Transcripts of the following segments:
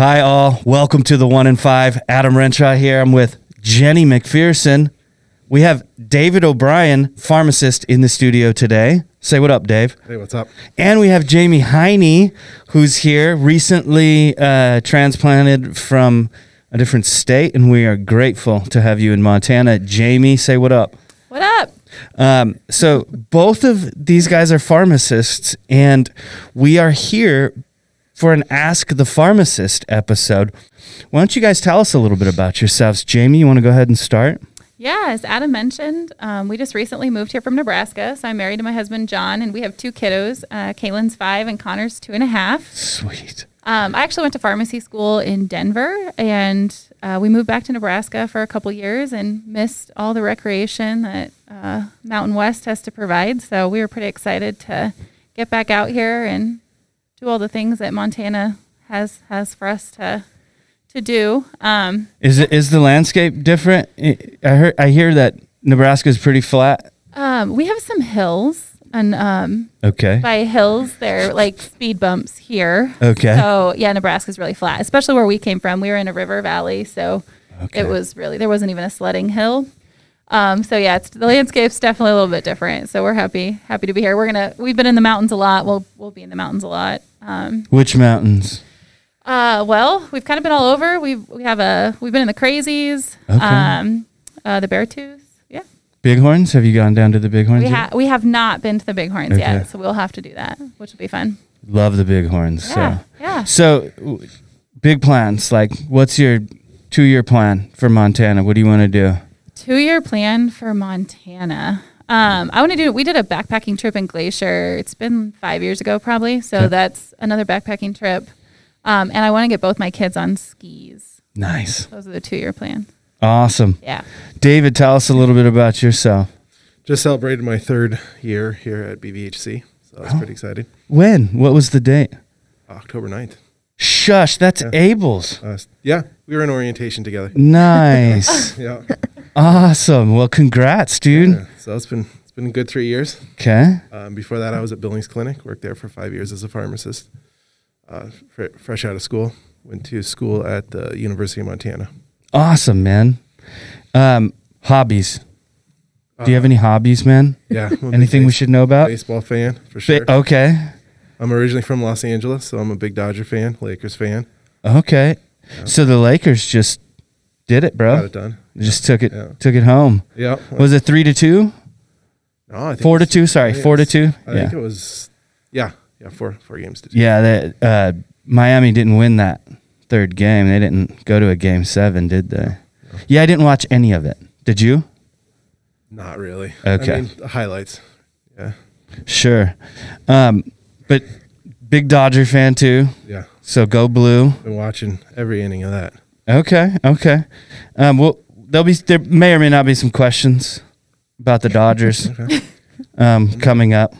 Hi, all. Welcome to the one in five. Adam Renshaw here. I'm with Jenny McPherson. We have David O'Brien, pharmacist, in the studio today. Say what up, Dave. Hey, what's up? And we have Jamie Heine, who's here, recently uh, transplanted from a different state, and we are grateful to have you in Montana. Jamie, say what up. What up? Um, so both of these guys are pharmacists, and we are here for an Ask the Pharmacist episode. Why don't you guys tell us a little bit about yourselves? Jamie, you want to go ahead and start? Yeah, as Adam mentioned, um, we just recently moved here from Nebraska. So I'm married to my husband John, and we have two kiddos. Uh, Caitlin's five, and Connor's two and a half. Sweet. Um, I actually went to pharmacy school in Denver, and uh, we moved back to Nebraska for a couple years and missed all the recreation that uh, Mountain West has to provide. So we were pretty excited to get back out here and do all the things that Montana has has for us to to do. Um, Is it is the landscape different? I heard I hear that Nebraska is pretty flat. um, we have some hills, and um, Okay. by hills, they're like speed bumps here. Okay. So yeah, Nebraska's really flat, especially where we came from. We were in a river valley, so Okay. it was really there wasn't even a sledding hill. Um, so yeah, it's, the landscape's definitely a little bit different. So we're happy happy to be here. We're gonna we've been in the mountains a lot. We'll we'll be in the mountains a lot. Um, Which mountains? uh, well, we've kind of been all over. We've we have a we've been in the crazies, Okay. um, uh, the Beartooth. Yeah, Bighorns? Have you gone down to the Bighorns? we have we have not been to the Bighorns Okay. yet, so we'll have to do that, which will be fun. Love the Bighorns. Yeah, So. yeah. So, w- big plans. Like, what's your two year plan for Montana? What do you want to do? Two year plan for Montana. Um, I want to do. We did a backpacking trip in Glacier. It's been five years ago, probably. So Okay. that's another backpacking trip. Um, and I want to get both my kids on skis. Nice. Those are the two year plan. Awesome. Yeah. David, tell us a little bit about yourself. Just celebrated my third year here at BVHC, so Oh. that's pretty exciting. When? What was the date? October 9th. Shush, that's Yeah. Abel's. Uh, yeah, we were in orientation together. Nice. Yeah. Awesome. Well, congrats, dude. yeah. So it's been it's been a good three years. Okay. Um, before that, I was at Billings Clinic. Worked there for five years as a pharmacist. Uh, fr- fresh out of school, went to school at the University of Montana. Awesome, man. Um, hobbies. Do you have Uh, any hobbies, man? Yeah. Anything we should know about? Baseball fan for Ba- sure. okay. I'm originally from Los Angeles, so I'm a big Dodger fan, Lakers fan. Okay. So the Lakers just did it, bro. Got it done. Just took it Yeah. took it home. Yeah. Was it three to two? No, I think Four to two. Sorry, four to two. I Yeah. think it was, yeah, yeah, four four games to two. Yeah, that uh, Miami didn't win that third game. They didn't go to a game seven, did they? Yeah, I didn't watch any of it. Did you? Not really. Okay. I mean, highlights. Yeah, Sure. Um, but big Dodger fan too. yeah. So go blue. Been watching every inning of that. Okay. Okay. Um, well, there'll be there may or may not be some questions about the Dodgers Okay. um, coming up.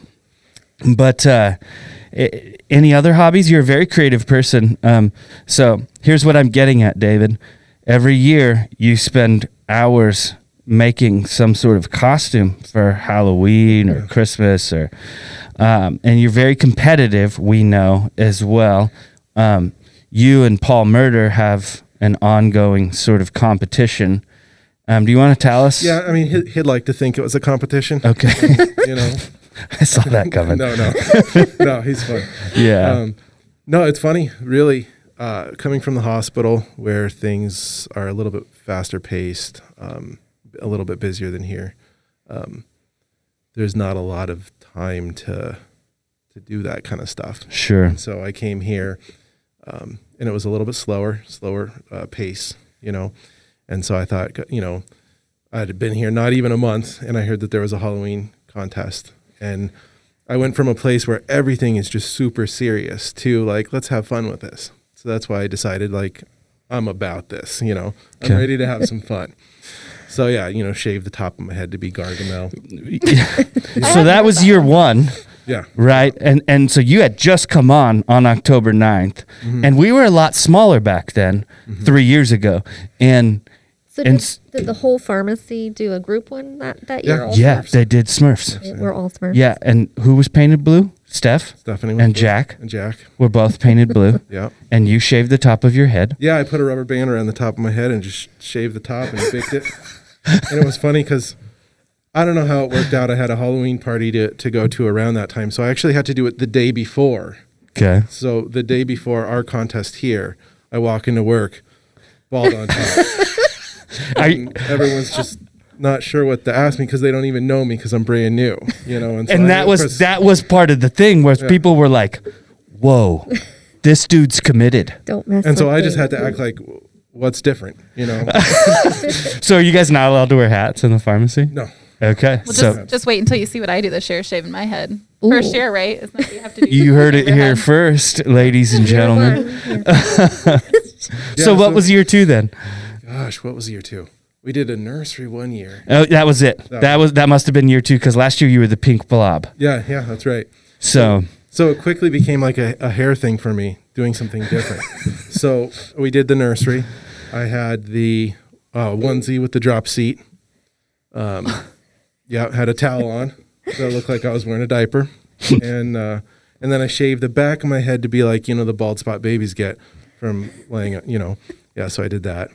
But uh, i- any other hobbies? You're a very creative person. Um, so here's what I'm getting at, David. Every year you spend hours making some sort of costume for Halloween or Christmas, or um, and you're very competitive. We know as well. Um, you and Paul Murder have an ongoing sort of competition. Um, do you want to tell us? Yeah, I mean, he'd, he'd like to think it was a competition. Okay. You know, I saw that coming. no, no, no. He's fun. Yeah. Um, no, it's funny. Really, uh, coming from the hospital where things are a little bit faster paced, um, a little bit busier than here. Um, there's not a lot of time to to do that kind of stuff. sure. So I came here, um, and it was a little bit slower, slower uh, pace, you know. And so I thought, you know, I had been here not even a month, and I heard that there was a Halloween contest, and I went from a place where everything is just super serious to like, let's have fun with this. So that's why I decided, like, I'm about this, you know, I'm ready to have some fun. So yeah, you know, shave the top of my head to be Gargamel. so that was year one, Yeah, right? And and so you had just come on on October 9th, Mm-hmm. and we were a lot smaller back then, three years ago. And So And did, s- did the whole pharmacy do a group one that, that Yeah. year? yeah, Smurfs? they did Smurfs. We're all Smurfs. Yeah, and who was painted blue? Steph. Steph Stephanie and blue. Jack and Jack. were both painted blue, Yeah. and you shaved the top of your head. Yeah, I put a rubber band around the top of my head and just shaved the top and baked it. and it was funny because I don't know how it worked out. I had a Halloween party to, to go to around that time. So I actually had to do it the day before. Okay. So the day before our contest here, I walk into work, bald on top. Are you- and everyone's just not sure what to ask me because they don't even know me because I'm brand new, you know. so and that was course- that was part of the thing where Yeah. people were like, "Whoa, this dude's committed." Don't mess. And so I just had to act like, what's different, you know? So are you guys not allowed to wear hats in the pharmacy? no. Okay. Well, so just, just wait until you see what I do this year, shaving my head. First Ooh. year, right? Isn't what you have to do? you heard it here head. first, ladies and gentlemen. so Yeah, what so- was year two then? Gosh, what was year two? We did a nursery one year. Oh, that was it. That That was that must have been year two because last year you were the pink blob. Yeah, yeah, that's right. So So it quickly became like a, a hair thing for me, doing something different. so we did the nursery. I had the uh, onesie with the drop seat. Um, yeah, had a towel on, so it looked like I was wearing a diaper, and uh, and then I shaved the back of my head to be like you know the bald spot babies get from laying, you know, yeah. So I did that,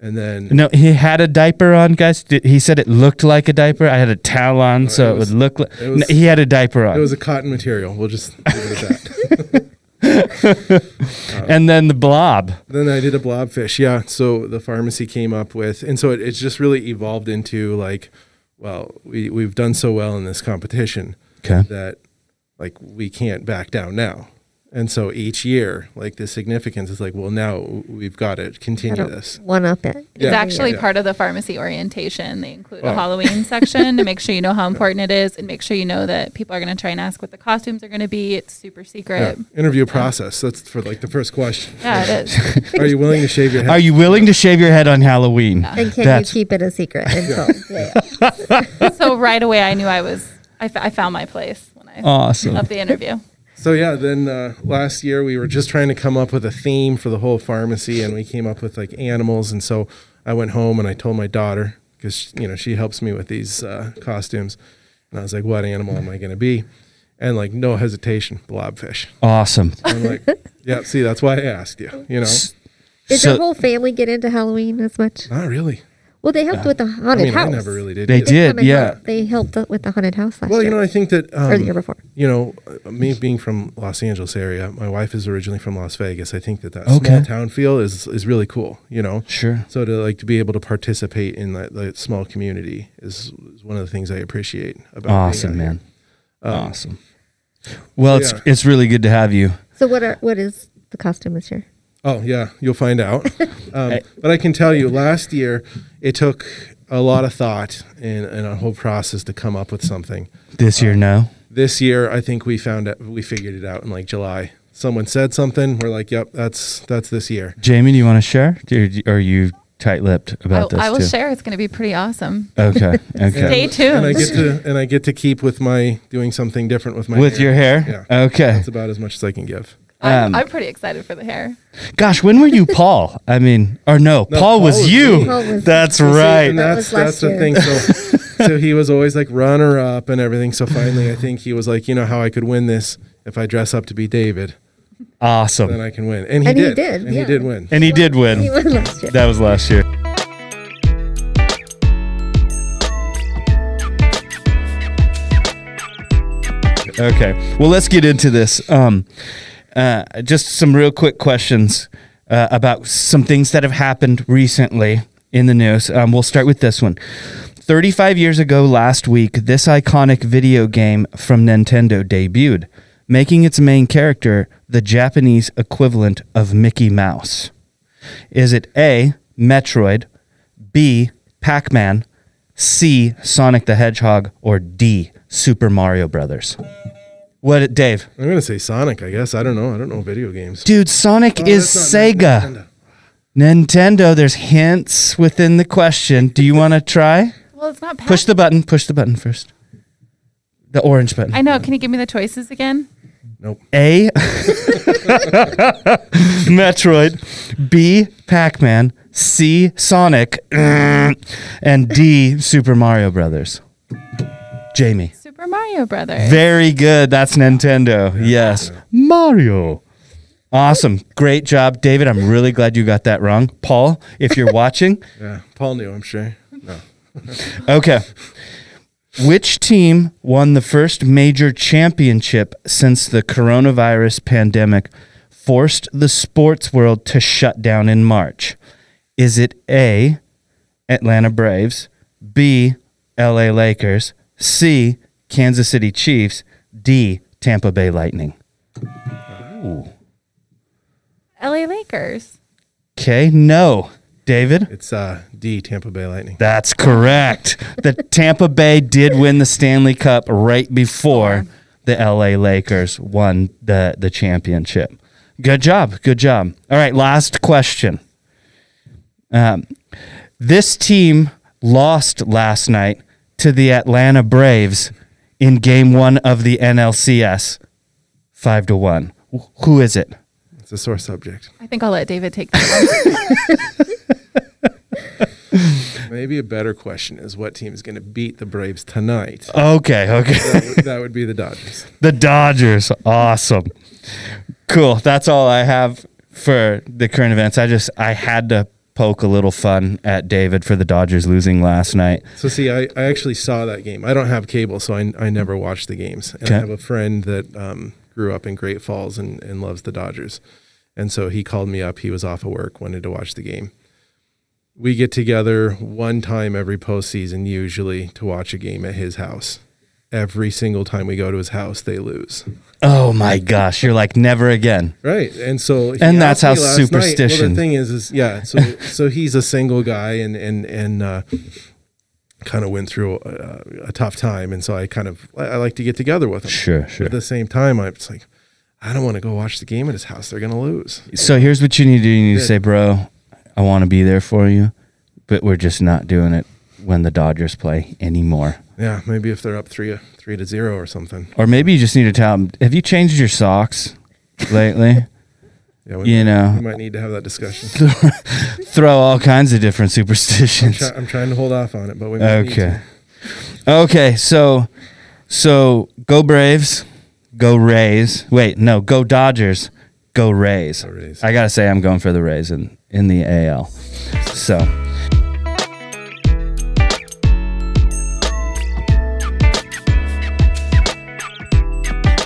and then no, he had a diaper on, guys. Did- He said it looked like a diaper. I had a towel on, so it was- would look like. it was- No, he had a diaper on. it was a cotton material. We'll just leave it at that. and then the blob. Then I did a blobfish. Yeah. So the pharmacy came up with, and so it, it's just really evolved into like, well, we, we've done so well in this competition Okay. that like we can't back down now. And so each year, like the significance is like, well, now we've got to continue Gotta this. one up it. It's Yeah. actually Yeah. part of the pharmacy orientation. They include a. Halloween section to make sure you know how important it is and make sure you know that people are going to try and ask what the costumes are going to be. It's super Yeah. secret. Interview process. That's for like the first question. Yeah, it is. Are you willing to shave your head? Are you willing to shave your head on Halloween? And can That's- you keep it a secret until? Yeah. yeah. so right away, I knew I was. I, f- I found my place when I Awesome. of the interview. So yeah, then uh, last year we were just trying to come up with a theme for the whole pharmacy, and we came up with like animals. And so I went home and I told my daughter because you know she helps me with these uh, costumes, and I was like, "What animal am I going to be?" And like no hesitation, blobfish. Awesome. I'm like, "Yeah, see, that's why I asked you." You know, Did So- your whole family get into Halloween as much? not really. Well, they helped with the I haunted mean, house. I never really did. They either. did. come yeah. help- They helped with the haunted house last Well, year. you know, I think that um, or the year before. you know, uh, me being from Los Angeles area, my wife is originally from Las Vegas. I think that that Okay. small town feel is is really cool. You know, Sure. So to like to be able to participate in that, that small community is, is one of the things I appreciate about being Awesome, out here. man. Um, awesome. Well, it's yeah. it's really good to have you. So what are what is the costume this year? Oh yeah, you'll find out. Um, Hey. but I can tell you, last year it took a lot of thought and, and a whole process to come up with something. This year, no. This year, I think we found it. We figured it out in like July. Someone said something. We're like, "Yep, that's that's this year." Jamie, do you want to share? Or are you tight-lipped I, about this I will too? share. It's going to be pretty awesome. Okay. Okay. Stay tuned. And I get to and I get to keep with my doing something different with my With your hair? Yeah. Okay. That's about as much as I can give. I'm, Um, I'm pretty excited for the hair. Gosh, when were you Paul? I mean, or no, No, Paul, Paul was was you. Paul was- That's You right. and that's was that's last the year. thing. So, so he was always like runner up and everything. So finally, I think he was like, you know how I could win this if I dress up to be David, Awesome. then I can win. And he And he did. did, And yeah. he did win. And he did win. He won last year. That was last year. Okay. Well, let's get into this. Um, uh, just some real quick questions uh, about some things that have happened recently in the news. Um, we'll start with this one. 35 years ago last week, this iconic video game from Nintendo debuted, making its main character the Japanese equivalent of Mickey Mouse. Is it A, Metroid, B, Pac Man, C, Sonic the Hedgehog, or D, Super Mario Brothers? What, Dave? I'm gonna say Sonic. I guess I don't know. I don't know video games. Dude, Sonic Oh, is Sega. Nintendo. Nintendo, there's hints within the question. Do you want to try? Well, it's not. Pac- Push the button. Push the button first. The orange button. I know. Can you give me the choices again? Nope. A. Metroid. B. Pac Man. C. Sonic. And D. Super Mario Brothers. Jamie. Super Super Mario Brothers. Very good. That's Nintendo. yes. Mario. Awesome. Great job, David. I'm really glad you got that wrong. Paul, if you're watching, Yeah, Paul knew. I'm sure. No, okay. Which team won the first major championship since the coronavirus pandemic forced the sports world to shut down in March? Is it A, Atlanta Braves, B, LA Lakers, C, Kansas City Chiefs, D, Tampa Bay Lightning? Ooh. LA Lakers. Okay, no. David? it's uh, D Tampa Bay Lightning. That's correct. the Tampa Bay did win the Stanley Cup right before the LA Lakers won the the championship. Good job. Good job. All right, last question. Um, this team lost last night to the Atlanta Braves in game 1 of the NLCS 5 to 1. Who is it? It's a sore subject. I think I'll let David take that one. Maybe a better question is what team is going to beat the Braves tonight? Okay, okay. that, would, that would be the Dodgers. The Dodgers. Awesome. Cool. That's all I have for the current events. I just I had to poke a little fun at David for the Dodgers losing last night. So see, I, I actually saw that game. I don't have cable, so I, I never watch the games. And Okay. I have a friend that um, grew up in Great Falls and, and loves the Dodgers. And so he called me up. He was off of work, wanted to watch the game. We get together one time every postseason, usually, to watch a game at his house. Every single time we go to his house, they lose. Oh my gosh, you're like never again. Right, and so And that's how night- well, superstition- the thing is, is yeah. So so he's a single guy, and and and uh, kind of went through a, a tough time, and so I kind of I I like to get together with him. Sure, But sure. at the same time, I'm like, I don't want to go watch the game at his house. They're gonna lose. So here's what you need to do. You need to say, "Bro, I want to be there for you, but we're just not doing it when the Dodgers play anymore." Yeah, maybe if they're up three three to zero or something. Or maybe you just need to tell them, "Have you changed your socks lately?" Yeah, we, you know, we might need to have that discussion. throw all kinds of different I'm, superstitions. try, I'm trying to hold off on it, but we might need Okay. to. Okay, so so go Braves, go Rays. Wait, no, go Dodgers, go Rays. Go Rays. I gotta say, I'm going for the Rays in in the AL. So.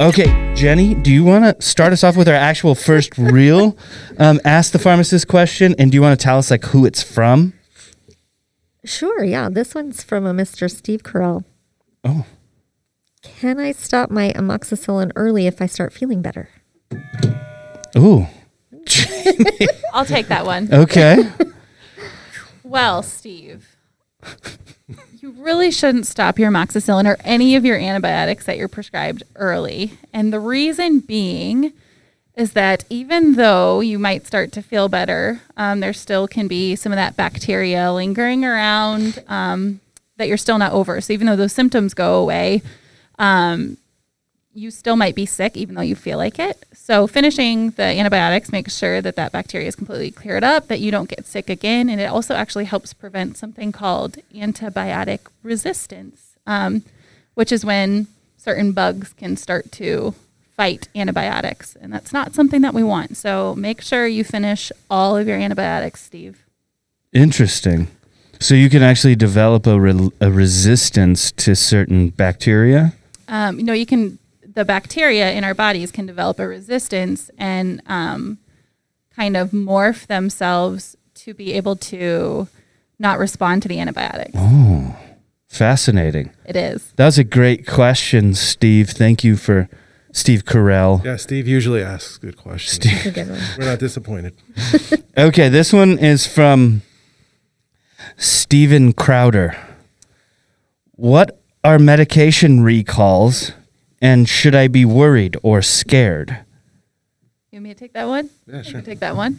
Okay, Jenny, do you want to start us off with our actual first real um, Ask the Pharmacist question? And do you want to tell us like who it's from? Sure, yeah. This one's from a Mr. Steve Carell. Oh. Can I stop my amoxicillin early if I start feeling better? Ooh. I'll take that one. Okay. Well, Steve, you really shouldn't stop your amoxicillin or any of your antibiotics that you're prescribed early. And the reason being is that even though you might start to feel better, um, there still can be some of that bacteria lingering around um, that you're still not over. So even though those symptoms go away, um, you still might be sick even though you feel like it. So finishing the antibiotics makes sure that that bacteria is completely cleared up, that you don't get sick again, and it also actually helps prevent something called antibiotic resistance, um, which is when certain bugs can start to fight antibiotics, and that's not something that we want. So make sure you finish all of your antibiotics, Steve. Interesting. So you can actually develop a, re- a resistance to certain bacteria. um, you know, you can the bacteria in our bodies can develop a resistance and um, kind of morph themselves to be able to not respond to the antibiotics. Oh, fascinating. It is. That was a great question, Steve. Thank you for Steve Carell. Yeah, Steve usually asks good questions. That's a good. We're not disappointed. Okay, this one is from Stephen Crowder. What are medication recalls, and should I be worried or scared? You want me to take that one? Yeah, sure. take that one.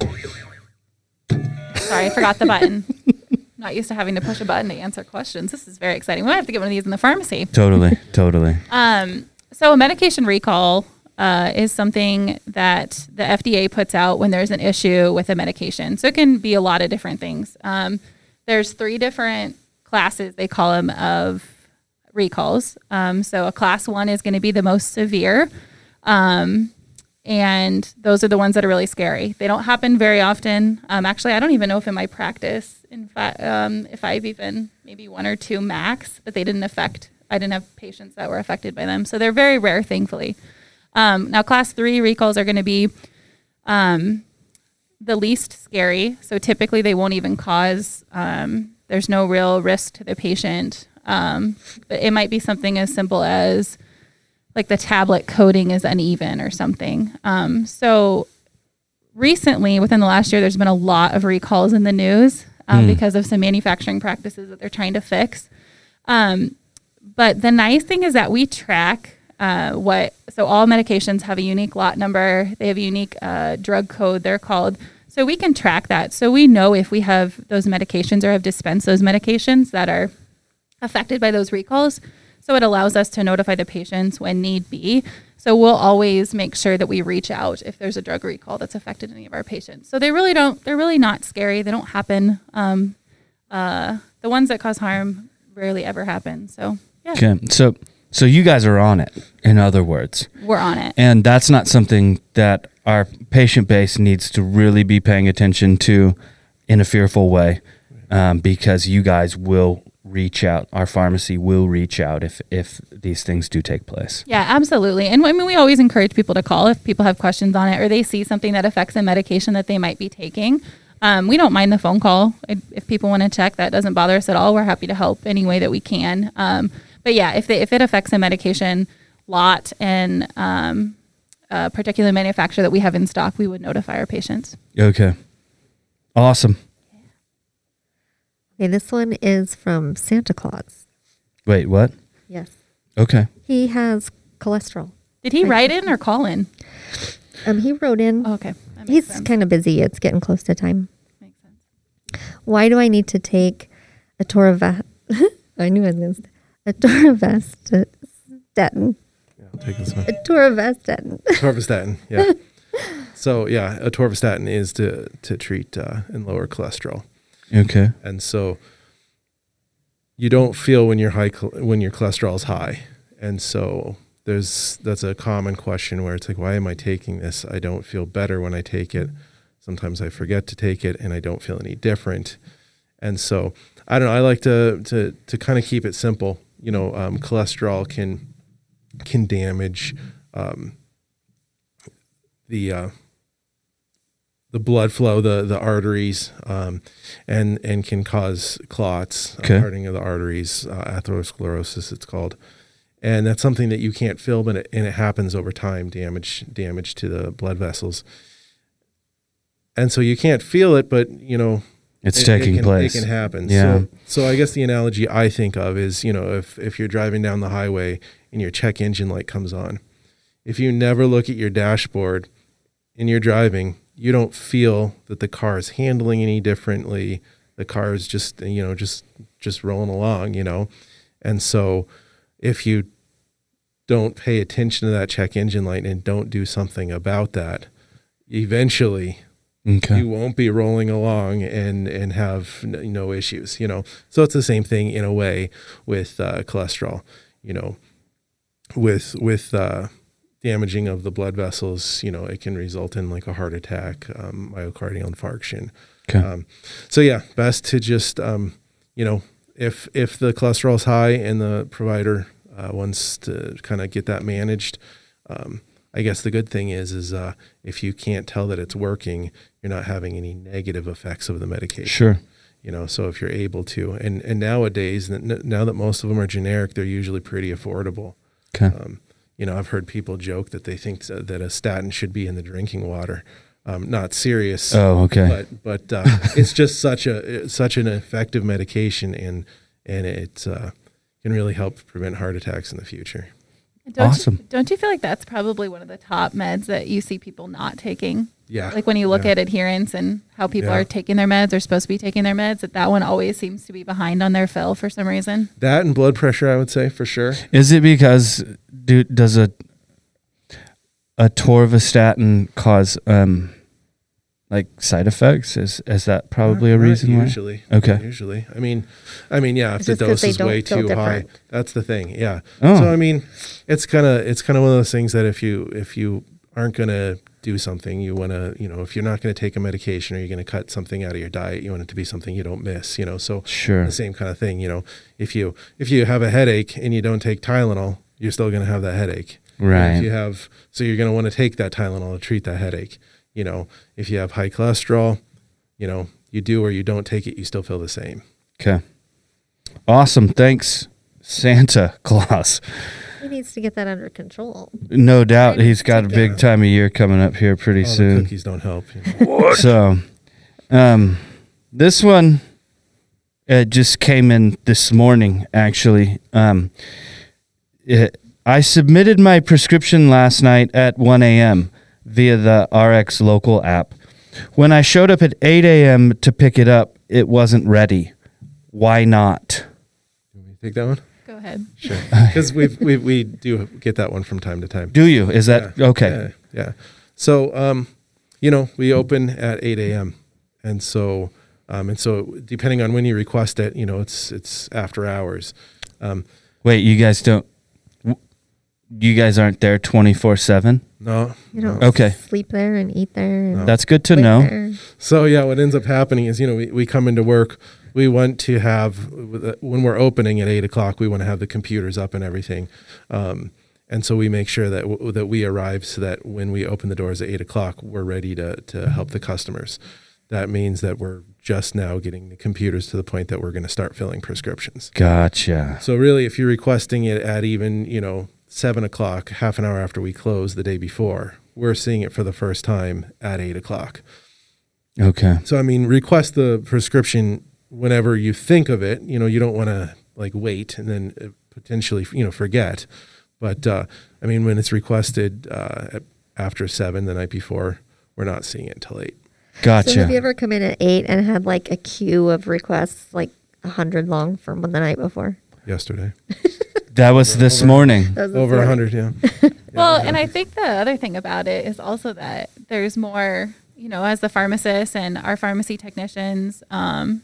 Sorry, I forgot the button. not used to having to push a button to answer questions. This is very exciting. We might have to get one of these in the pharmacy. Totally, totally. Um, so a medication recall uh, is something that the FDA puts out when there's an issue with a medication. So it can be a lot of different things. Um, there's three different classes they call them of recalls. Um, so a class one is going to be the most severe. Um, and those are the ones that are really scary. They don't happen very often. Um, actually, I don't even know if in my practice, in fact, um, if I've even maybe one or two max, but they didn't affect. I didn't have patients that were affected by them, so they're very rare, thankfully. Um, now, class three recalls are going to be um, the least scary. So typically, they won't even cause. There's no real risk to the patient, um, but it might be something as simple as like the tablet coding is uneven or something. Um, so recently, within the last year, there's been a lot of recalls in the news um, because of some manufacturing practices that they're trying to fix. Um, but the nice thing is that we track uh, what, so all medications have a unique lot number, they have a unique uh, drug code, they're called. So we can track that. So we know if we have those medications or have dispensed those medications that are affected by those recalls. So it allows us to notify the patients when need be. So we'll always make sure that we reach out if there's a drug recall that's affected any of our patients. So they really don't, they're really not scary. They don't happen. Um, uh, the ones that cause harm rarely ever happen. So yeah, Okay. So so you guys are on it, in other words. we're on it. And that's not something that our patient base needs to really be paying attention to in a fearful way um, because you guys will reach out. Our pharmacy will reach out if, if these things do take place. Yeah, absolutely. And I mean, we always encourage people to call if people have questions on it or they see something that affects a medication that they might be taking. Um, we don't mind the phone call. If people want to check, that doesn't bother us at all. We're happy to help any way that we can. Um, but yeah, if, they, if it affects a medication lot and um, a particular manufacturer that we have in stock, we would notify our patients. Okay. Awesome. Okay, this one is from Santa Claus. Wait, what? Yes. Okay. He has cholesterol. Did he write in or call in? Um, he wrote in. Oh, okay. He's sense. kind of busy. It's getting close to time. Makes sense. Why do I need to take a Toravest? I knew I was going to atorvastatin. Yeah, I'll take this one. A Toravestatin. Torvastatin. Yeah. so yeah, atorvastatin is to to treat uh, and lower cholesterol, Okay. and so you don't feel when your high when your cholesterol is high, and so there's that's a common question where it's like, why am I taking this? I don't feel better when I take it. Sometimes I forget to take it, and I don't feel any different. And so I don't know. I like to to to kind of keep it simple. You know, um, cholesterol can can damage um, the uh, the blood flow, the the arteries, um, and and can cause clots, Okay. uh, hardening of the arteries, uh, atherosclerosis. It's called, and that's something that you can't feel, but it, and it happens over time. Damage damage to the blood vessels, and so you can't feel it, but you know It's it- taking it can, place. It can happen. Yeah. So, so I guess the analogy I think of is, you know, if if you're driving down the highway and your check engine light comes on, if you never look at your dashboard and you're driving, you don't feel that the car is handling any differently. The car is just, you know, just just rolling along, you know. And so if you don't pay attention to that check engine light and don't do something about that, eventually Okay. you won't be rolling along and and have no issues you know so it's the same thing in a way with uh, cholesterol you know with with uh, damaging of the blood vessels you know it can result in like a heart attack um, myocardial infarction Okay. um, so yeah best to just um, you know if if the cholesterol is high and the provider uh, wants to kind of get that managed um, I guess the good thing is is uh, if you can't tell that it's working, you're not having any negative effects of the medication. Sure. You know, so if you're able to, and and nowadays, now that most of them are generic, they're usually pretty affordable. Okay. Um, you know, I've heard people joke that they think that that a statin should be in the drinking water. Um, not serious, Oh, okay. but but uh, it's just such a such an effective medication, and and it uh, can really help prevent heart attacks in the future. Don't Awesome. You, don't you feel like that's probably one of the top meds that you see people not taking? Yeah, Like when you look yeah. at adherence and how people Yeah. are taking their meds or supposed to be taking their meds, that that one always seems to be behind on their fill for some reason. that and blood pressure, I would say for sure. Is it because do, does a atorvastatin cause um like side effects? Is is that probably Not- a not reason why? Usually. Okay. Usually. I mean, I mean, yeah, if It's the dose is way feel too high, that's the thing. Yeah. Oh. So I mean, it's kind of it's kind of one of those things that if you if you aren't going to do something, you want to, you know, if you're not going to take a medication or you're going to cut something out of your diet, you want it to be something you don't miss, you know. So Sure. the same kind of thing, you know. If you if you have a headache and you don't take Tylenol, you're still going to have that headache. And Right. If you have, so you're going to want to take that Tylenol to treat that headache. You know, if you have high cholesterol, you know, you do or you don't take it, you still feel the same. Okay. Awesome. Thanks, Santa Claus. He needs to get that under control. No doubt he's got a big time of year coming up here pretty All soon. cookies don't help. you know. So, um, this one uh, just came in this morning, actually. Um, it, I submitted my prescription last night at 1 a.m. via the RX Local app. When I showed up at 8 a.m. to pick it up, it wasn't ready. Why not? You want me take that one? Go ahead. Sure. Because we we we do get that one from time to time. Do you? Is that Yeah, okay? Yeah, yeah. So, um, you know, we open at 8 a.m. And so, um, and so depending on when you request it, you know, it's, it's after hours. Um, Wait, you guys don't. W- You guys aren't there 24 7? no. You don't no. Okay. sleep there and eat there. And That's good to know. there. So yeah, what ends up happening is, you know, we, we come into work, we want to have, when we're opening at eight o'clock, we want to have the computers up and everything. Um, and so we make sure that, w- that we arrive so that when we open the doors at eight o'clock, we're ready to, to help the customers. That means that we're just now getting the computers to the point that we're going to start filling prescriptions. Gotcha. So really, if you're requesting it at even, you know, seven o'clock, half an hour after we close the day before, we're seeing it for the first time at eight o'clock. Okay. So I mean, request the prescription whenever you think of it. You know, you don't want to like wait and then uh, potentially you know forget. But uh, I mean, when it's requested uh, at- after seven the night before, we're not seeing it until eight. Gotcha. So have you ever come in at eight and had like a queue of requests, like a hundred long from the night before? Yesterday, that was this over- morning. That was the over a story. hundred. Yeah. Well, and I think the other thing about it is also that there's more, you know, as the pharmacist and our pharmacy technicians, um,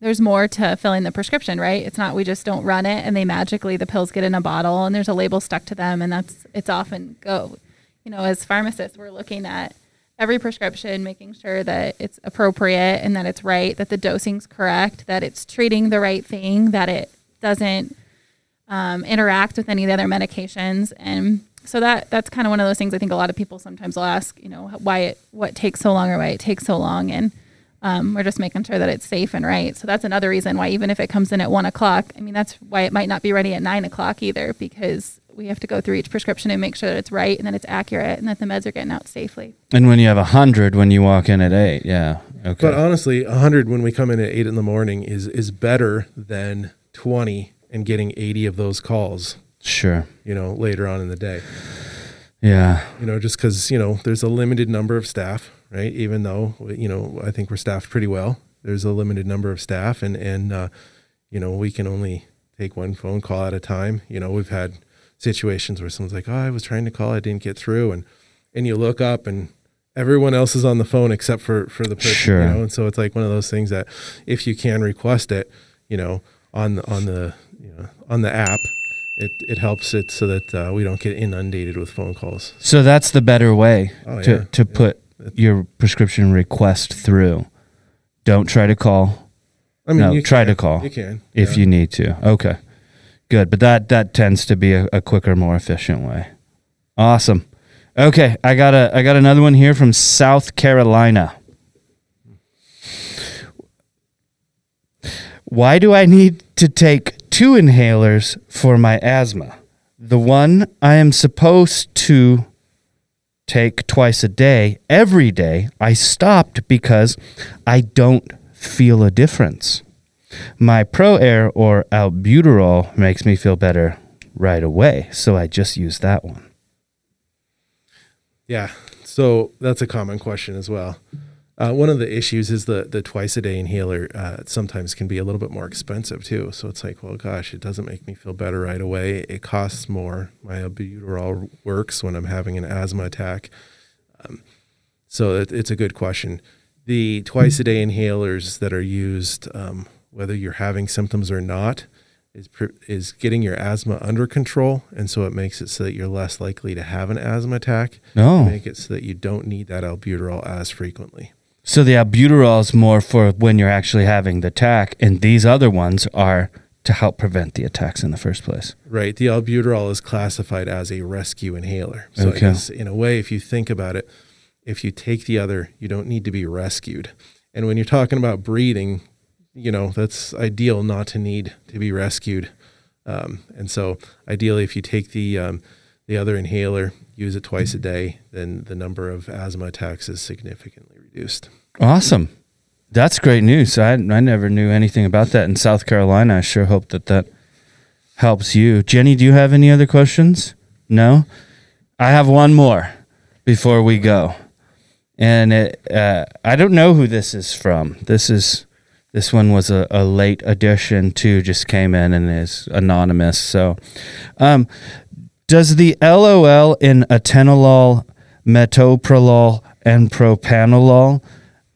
there's more to filling the prescription, right? It's not we just don't run it and they magically the pills get in a bottle and there's a label stuck to them and that's it's often go. You know, as pharmacists, we're looking at every prescription, making sure that it's appropriate and that it's right, that the dosing's correct, that it's treating the right thing, that it doesn't um, interact with any of the other medications and so that that's kind of one of those things I think a lot of people sometimes will ask, you know, why it what takes so long or why it takes so long, and um, we're just making sure that it's safe and right. So that's another reason why even if it comes in at one o'clock, I mean that's why it might not be ready at nine o'clock either because we have to go through each prescription and make sure that it's right and that it's accurate and that the meds are getting out safely. And when you have a hundred, when you walk in at eight, yeah. Okay. But honestly, a hundred when we come in at eight in the morning is is better than twenty and getting eighty of those calls. sure. You know, later on in the day. Yeah. you know, just because, you know, there's a limited number of staff, right? Even though, you know, I think we're staffed pretty well, there's a limited number of staff and, and, uh, you know, we can only take one phone call at a time. You know, we've had situations where someone's like, oh, I was trying to call, I didn't get through. And, and you look up and everyone else is on the phone except for, for the person, Sure. you know? And so it's like one of those things that if you can request it, you know, on the, on the, you know, on the app, it, it helps it so that uh, we don't get inundated with phone calls. So that's the better way Oh, to, yeah. to Yeah. put your prescription request through. Don't try to call I mean, No, you try can. to call You can if yeah. you need to. Okay. Good. But that that tends to be a, a quicker, more efficient way. Awesome. Okay, I got a I got another one here from South Carolina. Why do I need to take two inhalers for my asthma? The one I am supposed to take twice a day, every day, I stopped because I don't feel a difference. My ProAir or albuterol makes me feel better right away, so I just use that one. Yeah. So that's a common question as well. Uh, one of the issues is the the twice a day inhaler uh, sometimes can be a little bit more expensive too. So it's like, well, gosh, it doesn't make me feel better right away. It costs more. My albuterol works when I'm having an asthma attack. Um, So it, it's a good question. The twice a day inhalers that are used, um, whether you're having symptoms or not, is is getting your asthma under control, and so it makes it so that you're less likely to have an asthma attack. No. Make it so that you don't need that albuterol as frequently. So the albuterol is more for when you're actually having the attack, and these other ones are to help prevent the attacks in the first place. Right. The albuterol is classified as a rescue inhaler. So Okay. I guess in a way, if you think about it, if you take the other, you don't need to be rescued. And when you're talking about breathing, you know, that's ideal not to need to be rescued. Um, and so ideally, if you take the, um, the other inhaler, use it twice a day, then the number of asthma attacks is significantly reduced. Awesome. That's great news. I, I never knew anything about that in South Carolina. I sure hope that that helps you. Jenny, do you have any other questions? No? I have one more before we go. And it, uh, I don't know who this is from. This is this one was a, a late addition too, just came in and is anonymous. So um, does the LOL in atenolol, metoprolol, and propranolol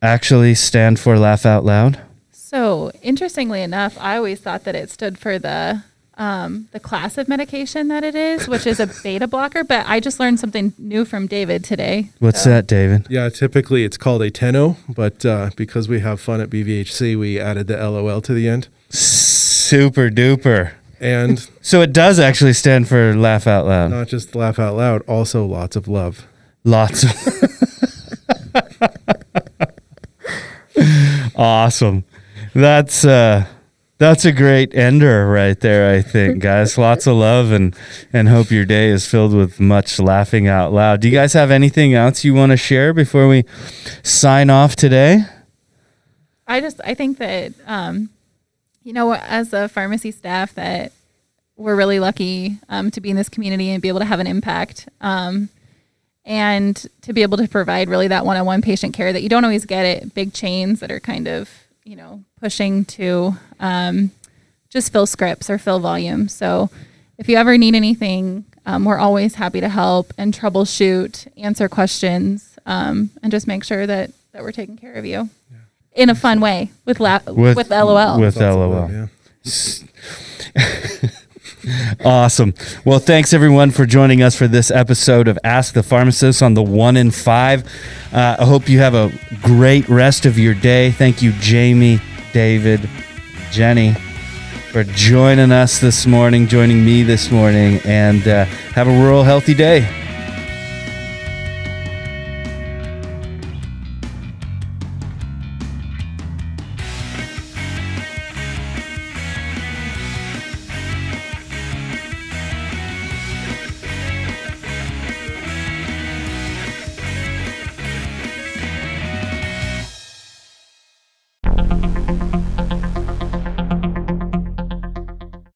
actually stand for laugh out loud? So interestingly enough, I always thought that it stood for the um, the class of medication that it is, which is a beta blocker. But I just learned something new from David today. What's So- that, David? Yeah, typically it's called a Teno, but uh, because we have fun at BVHC, we added the LOL to the end. Super duper. And So it does actually stand for laugh out loud. not just laugh out loud, also lots of love. Lots of. awesome. That's uh that's a great ender right there, I think, guys. Lots of love and and hope your day is filled with much laughing out loud. Do you guys have anything else you want to share before we sign off today? I just I think that um, you know as a pharmacy staff that we're really lucky um, to be in this community and be able to have an impact um, and to be able to provide really that one-on-one patient care that you don't always get at big chains that are kind of you know pushing to um, just fill scripts or fill volume. So if you ever need anything, um, we're always happy to help and troubleshoot, answer questions, um, and just make sure that that we're taking care of you in a fun way with la- with, LOL. With LOL. yeah. Awesome. Well, thanks everyone for joining us for this episode of Ask the Pharmacist on the one in five. Uh, I hope you have a great rest of your day. Thank you, Jamie, David, Jenny, for joining us this morning, joining me this morning, and uh, have a real healthy day.